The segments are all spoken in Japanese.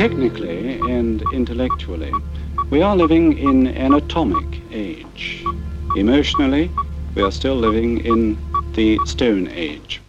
technically and intellectually, we are living in an atomic age. Emotionally, we are still living in the Stone Age.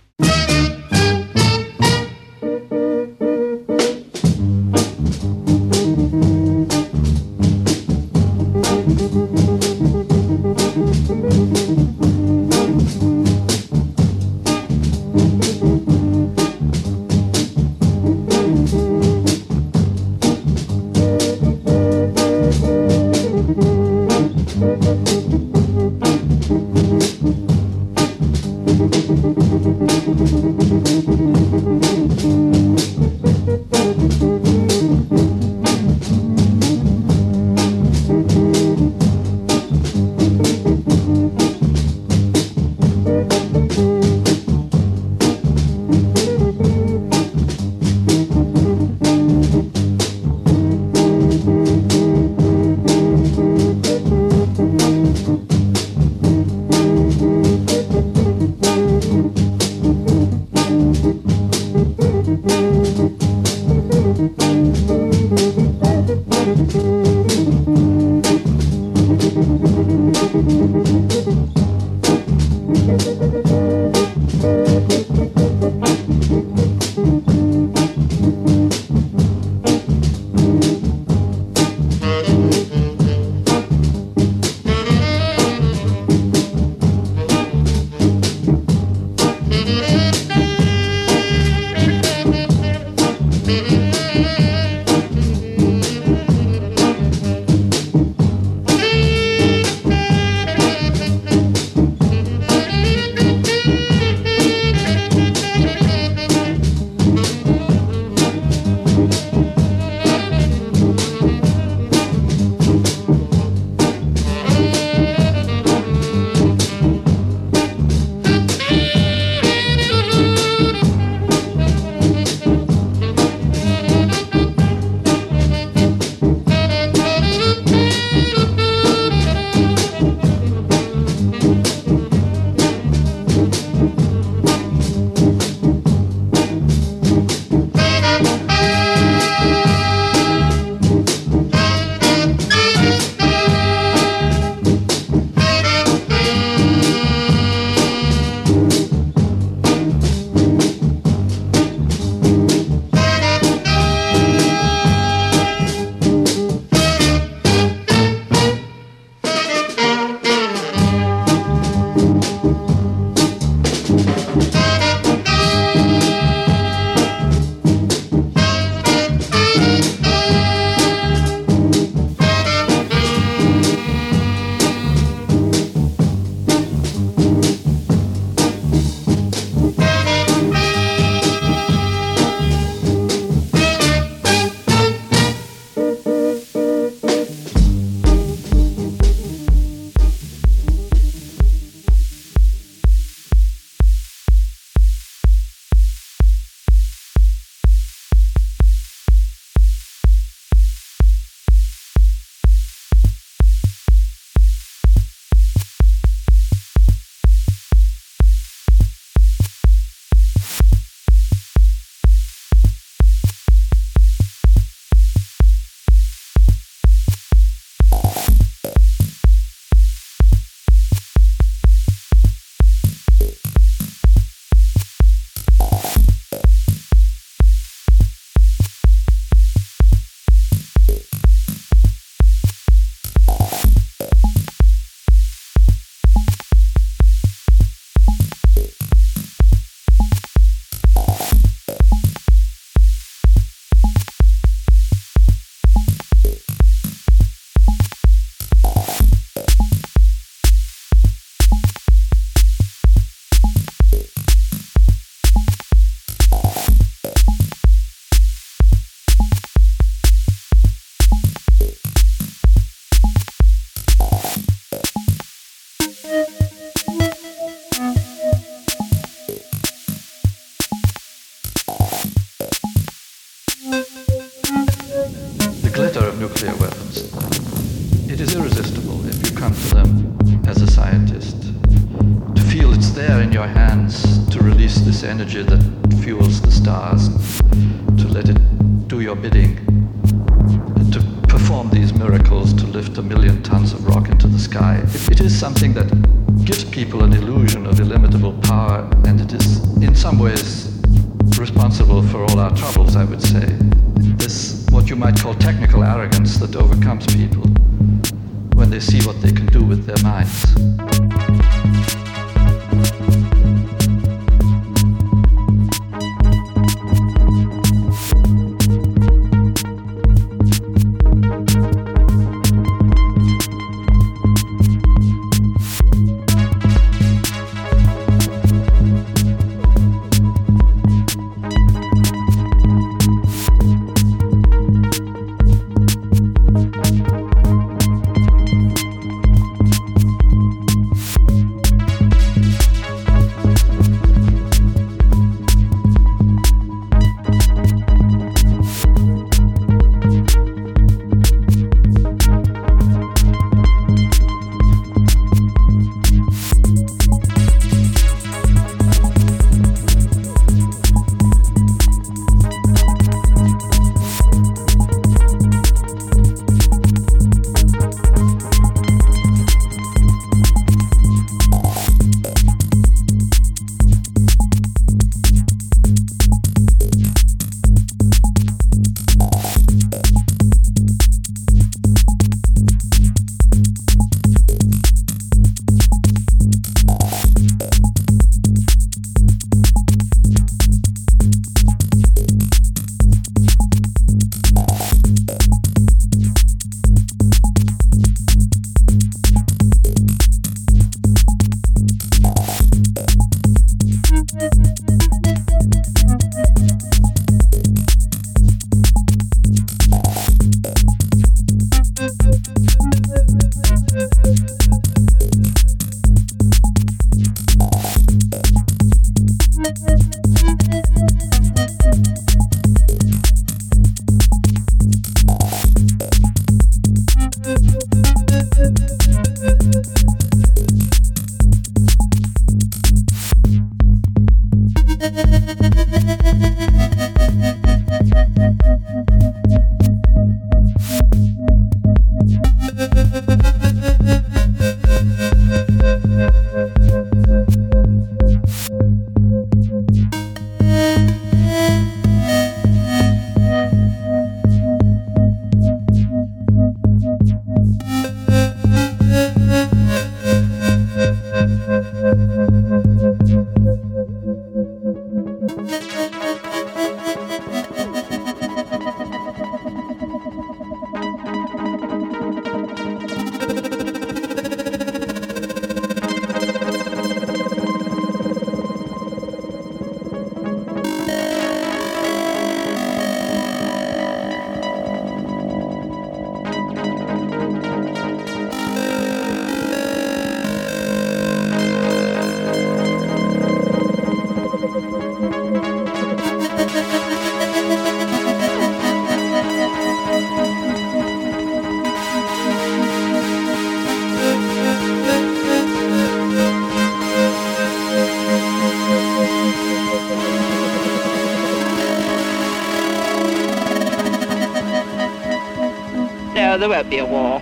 There won't be a war.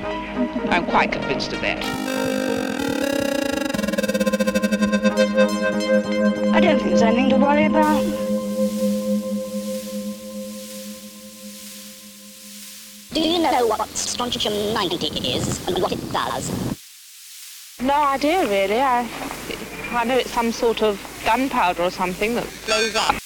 I'm quite convinced of that. I don't think there's anything to worry about. Do you know what strontium 90 is and what it does? No idea, really. I, I know it's some sort of gunpowder or something that blows up.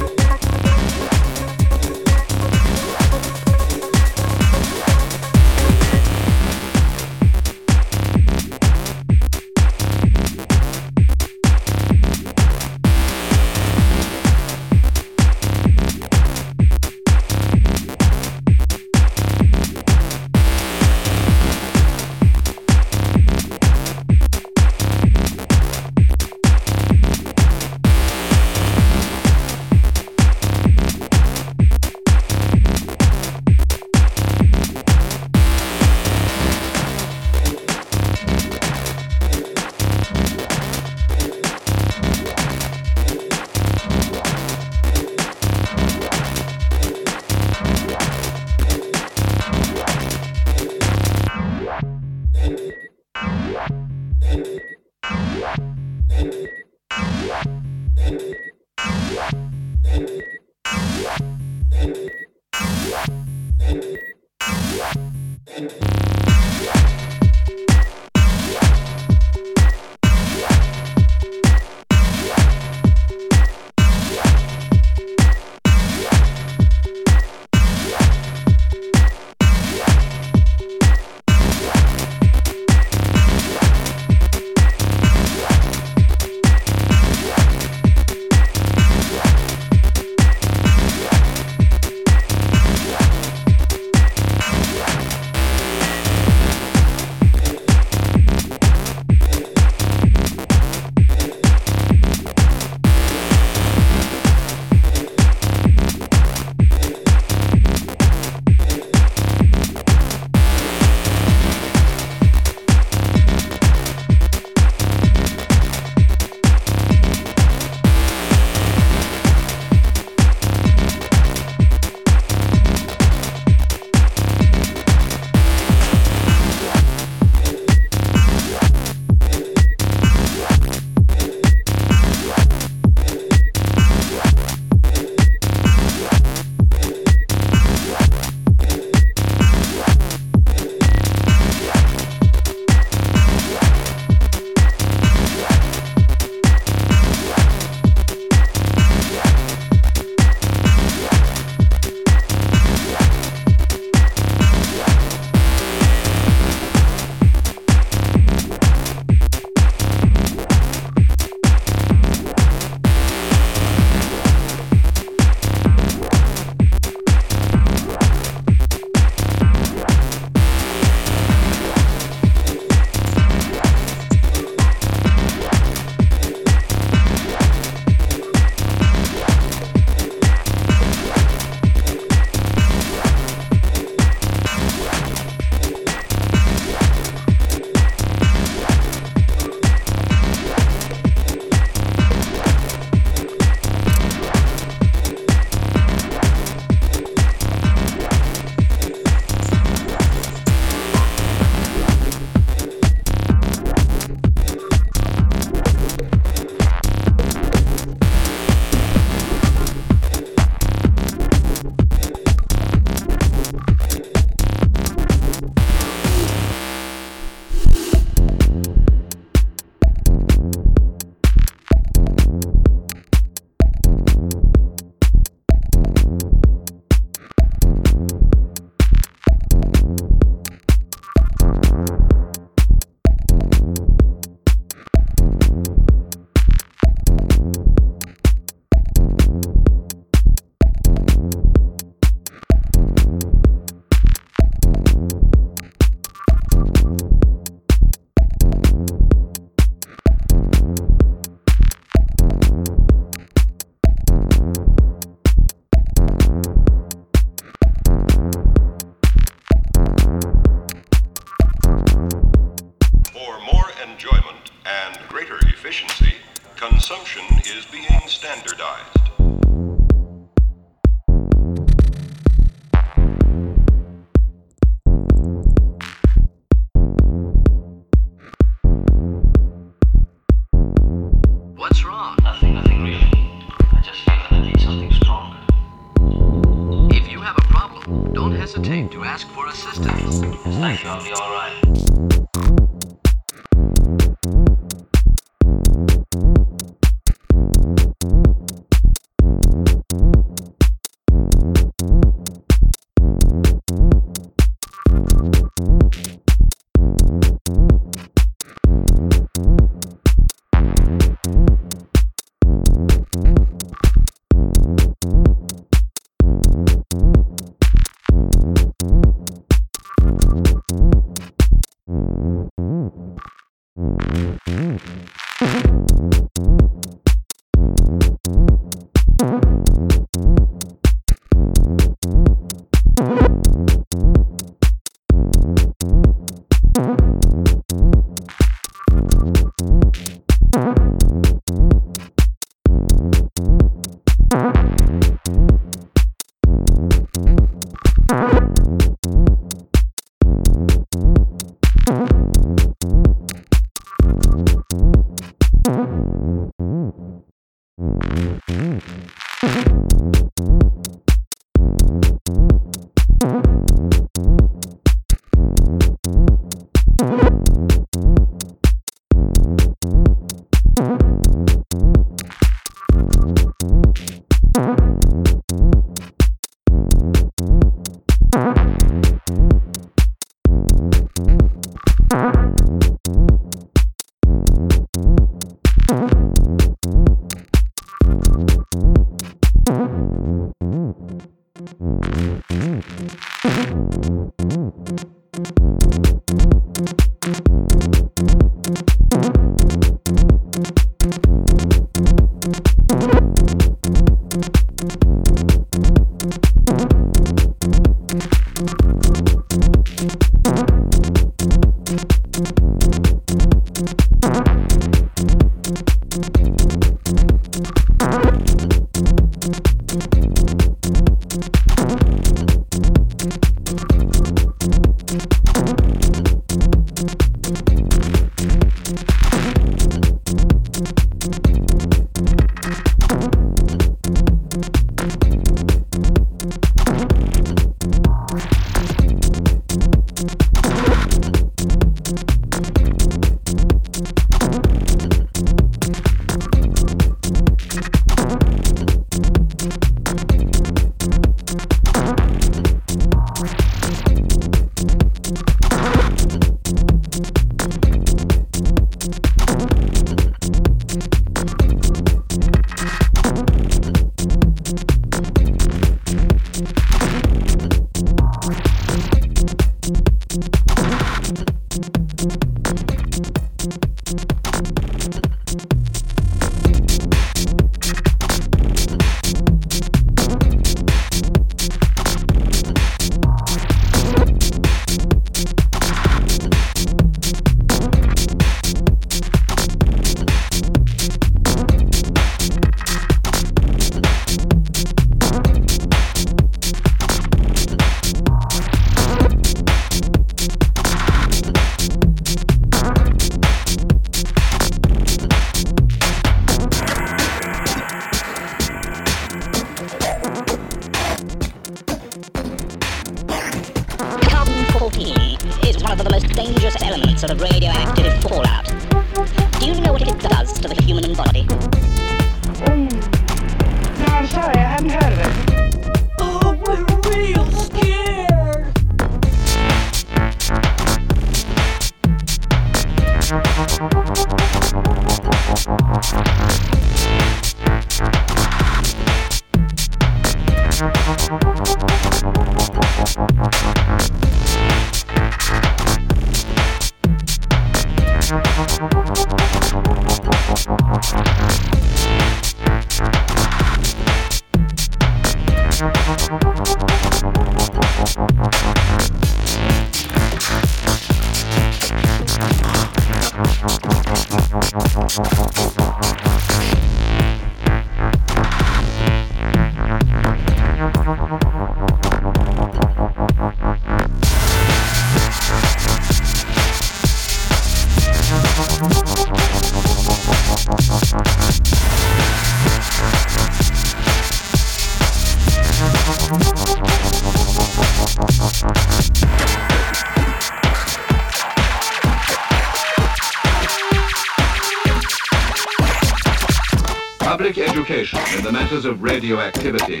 Matters of radioactivity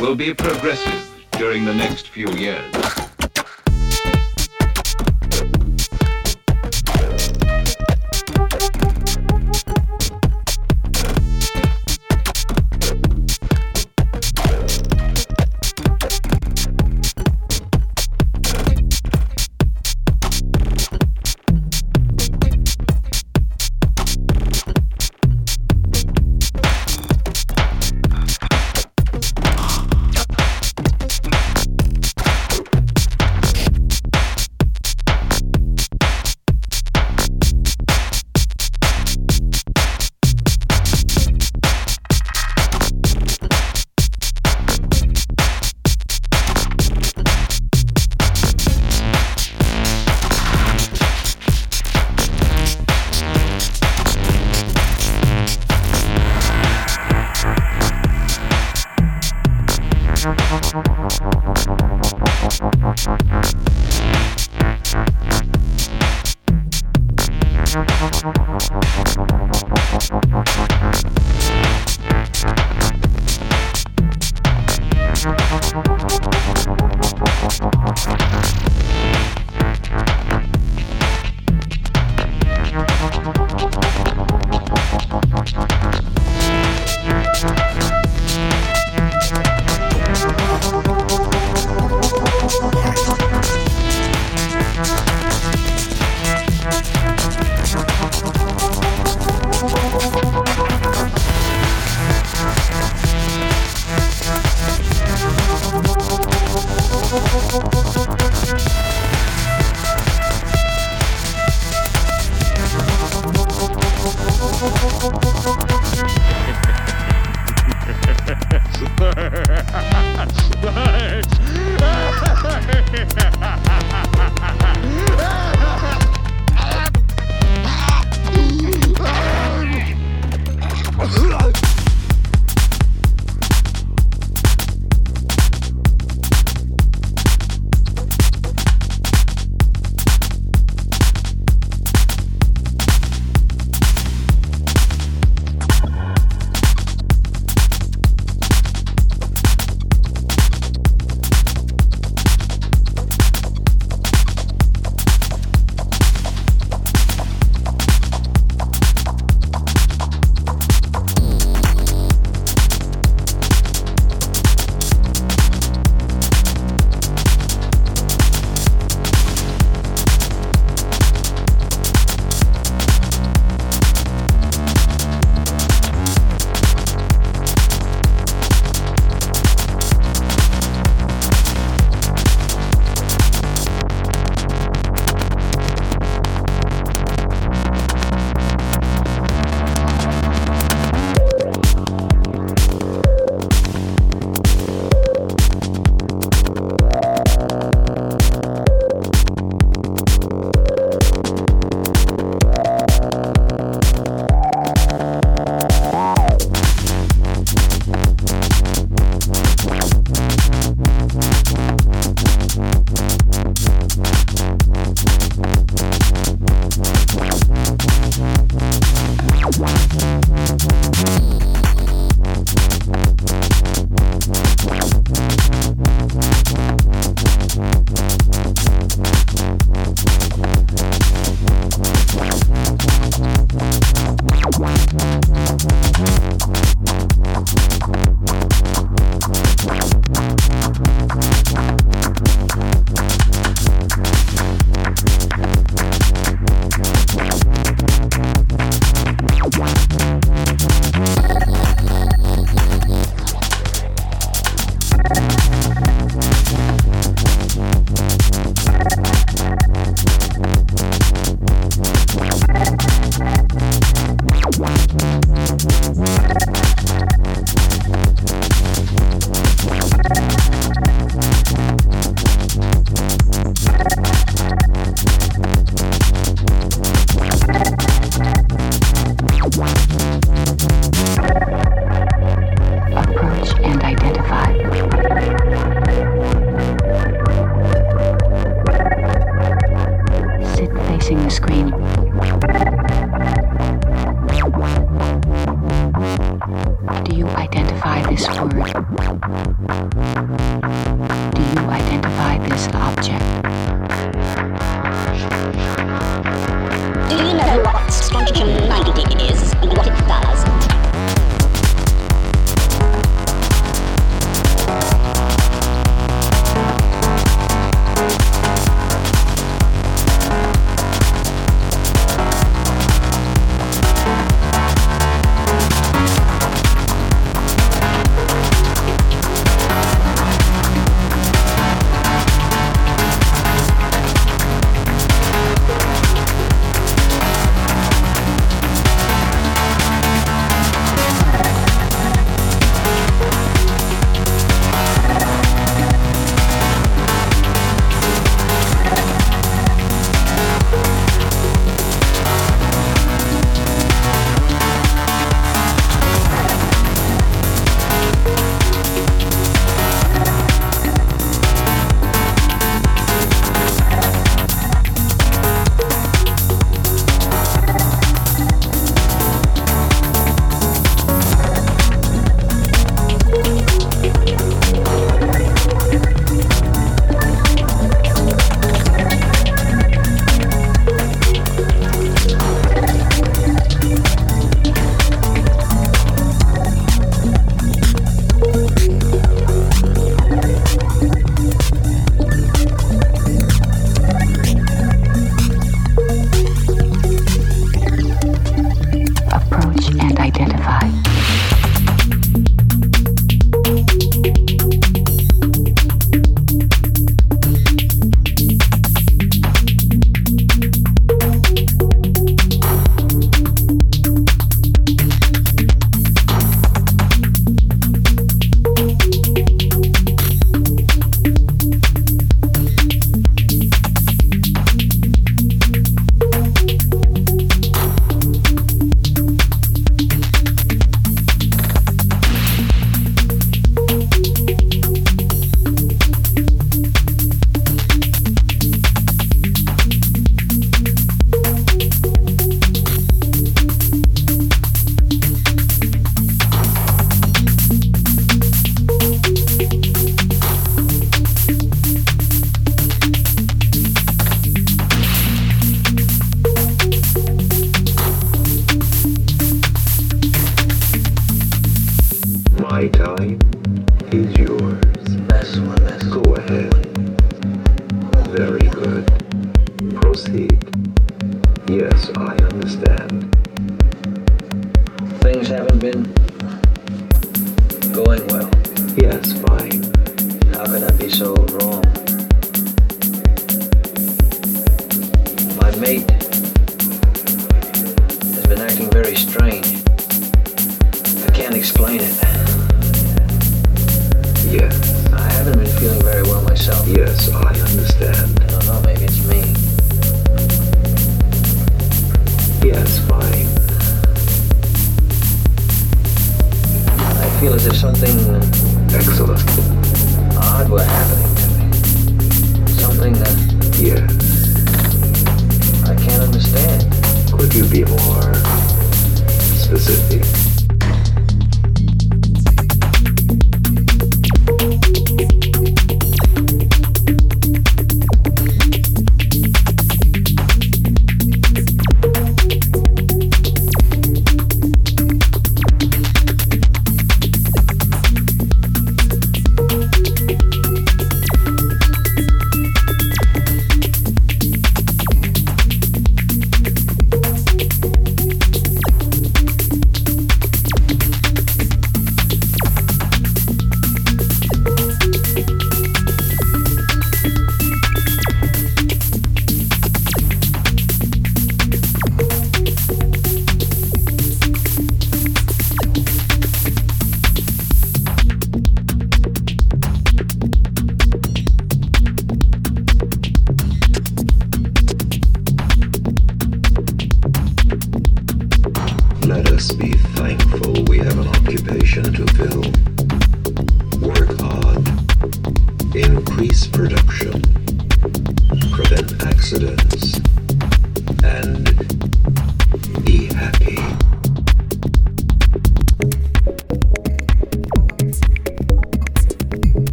will be progressive during the next few years.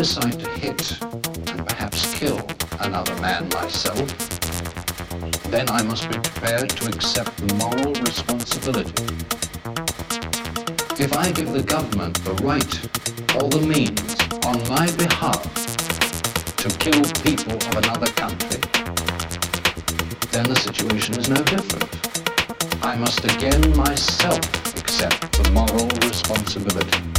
decide to hit and perhaps kill another man myself, then I must be prepared to accept moral responsibility. If I give the government the right or the means on my behalf to kill people of another country, then the situation is no different. I must again myself accept the moral responsibility.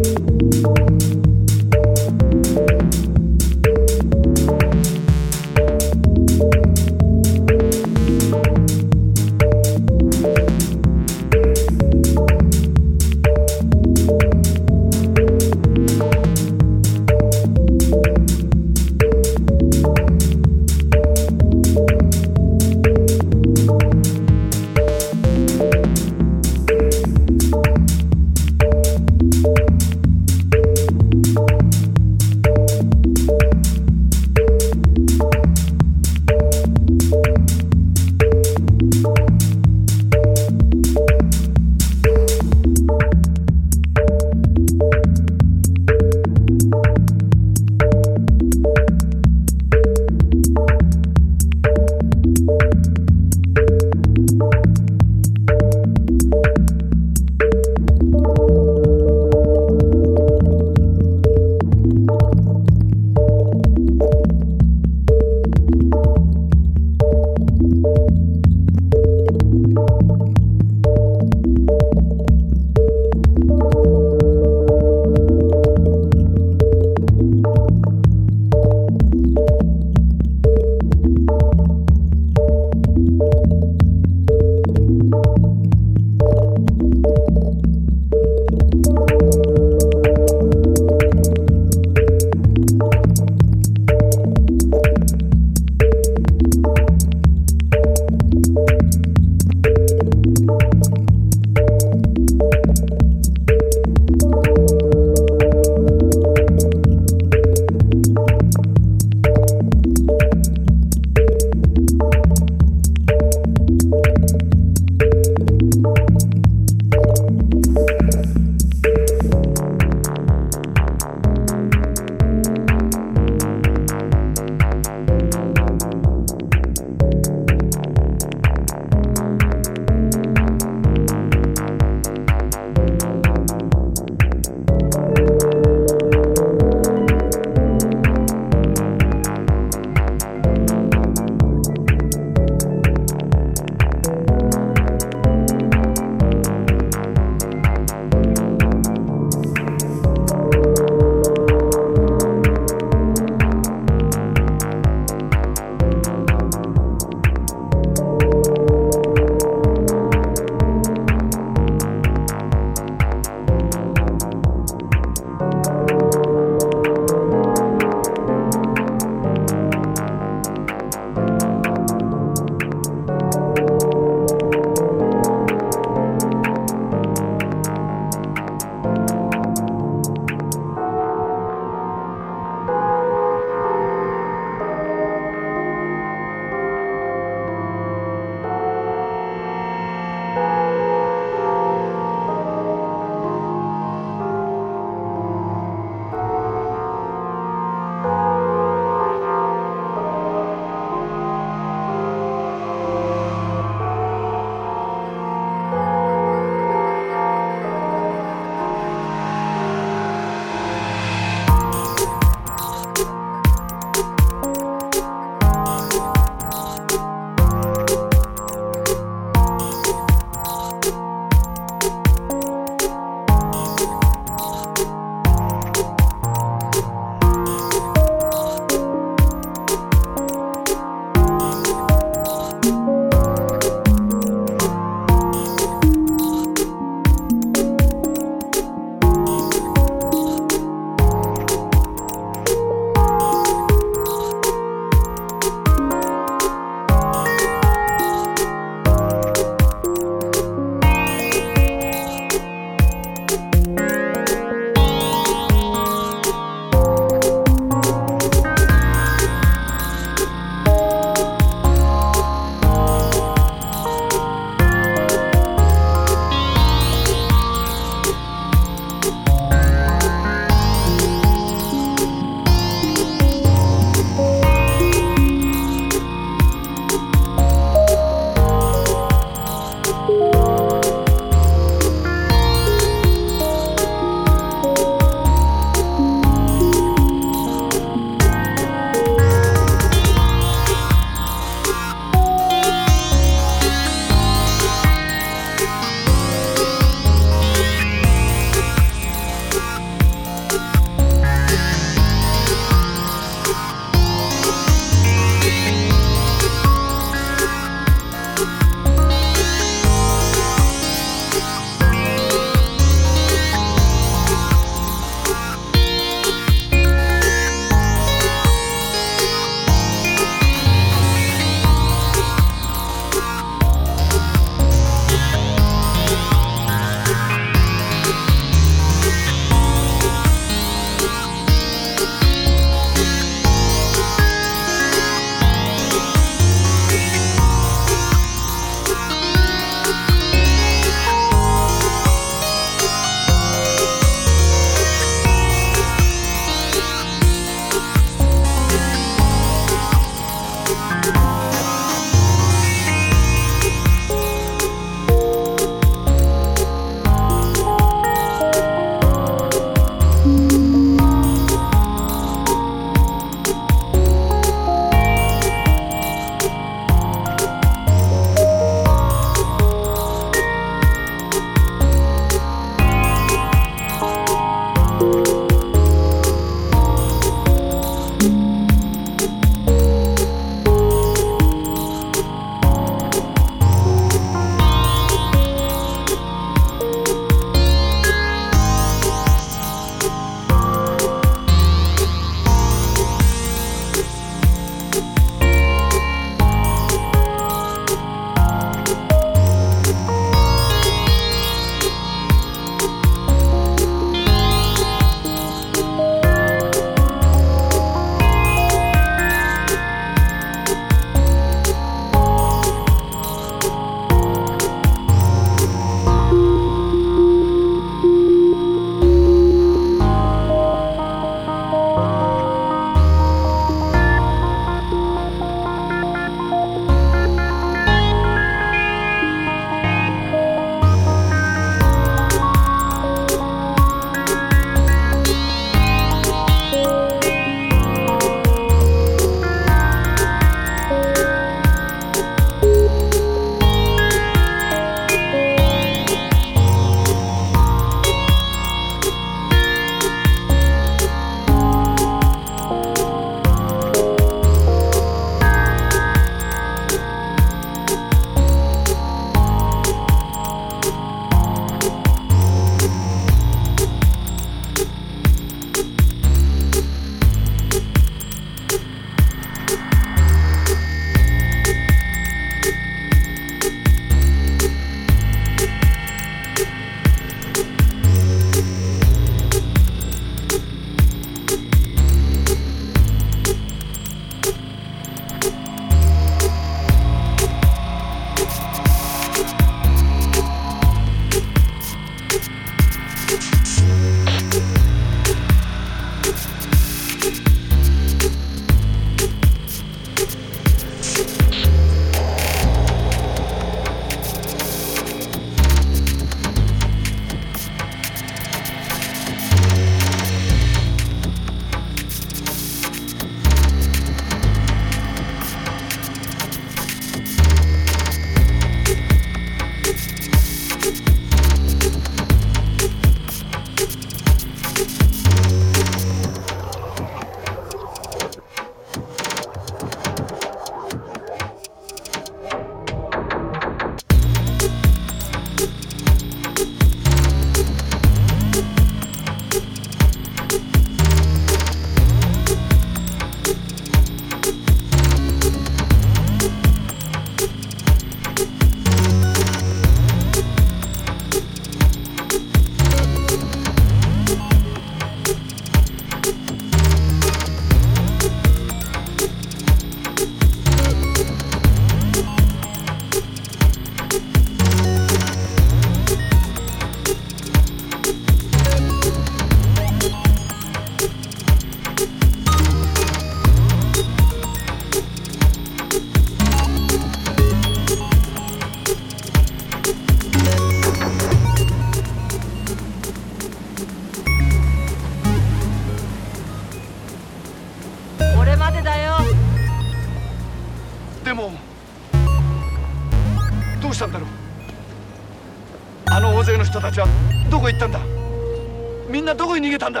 逃げたんだ。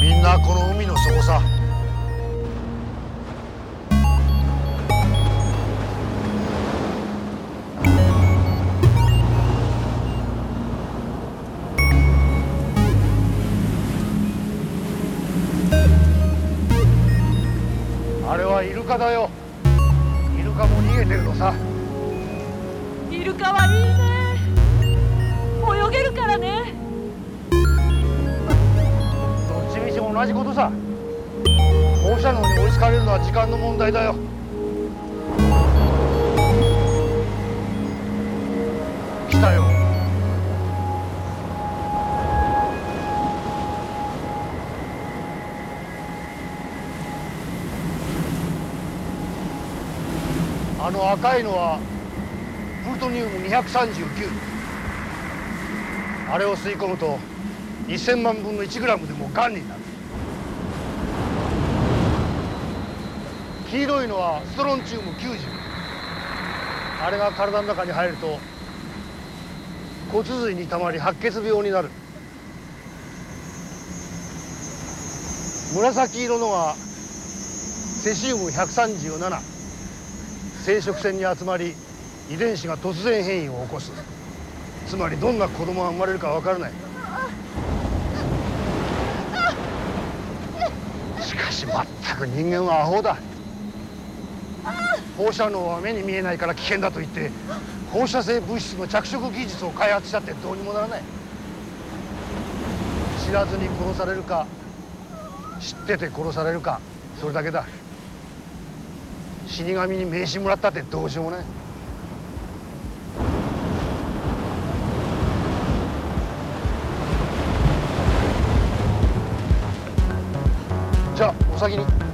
みんなこの海の底さ。あれはイルカだよ。時間の問題だよ。来たよ。あの赤いのはプルトニウム239あれを吸い込むと2000万分の1グラムでもがんになる。黄色いのはストロンチウム90あれが体の中に入ると骨髄にたまり白血病になる。紫色のはセシウム137生殖腺に集まり遺伝子が突然変異を起こす。つまりどんな子供が生まれるか分からない。しかし全く人間はアホだ。放射能は目に見えないから危険だと言って放射性物質の着色技術を開発したってどうにもならない。知らずに殺されるか知ってて殺されるかそれだけだ。死神に名刺もらったってどうしようもない。じゃあお先に。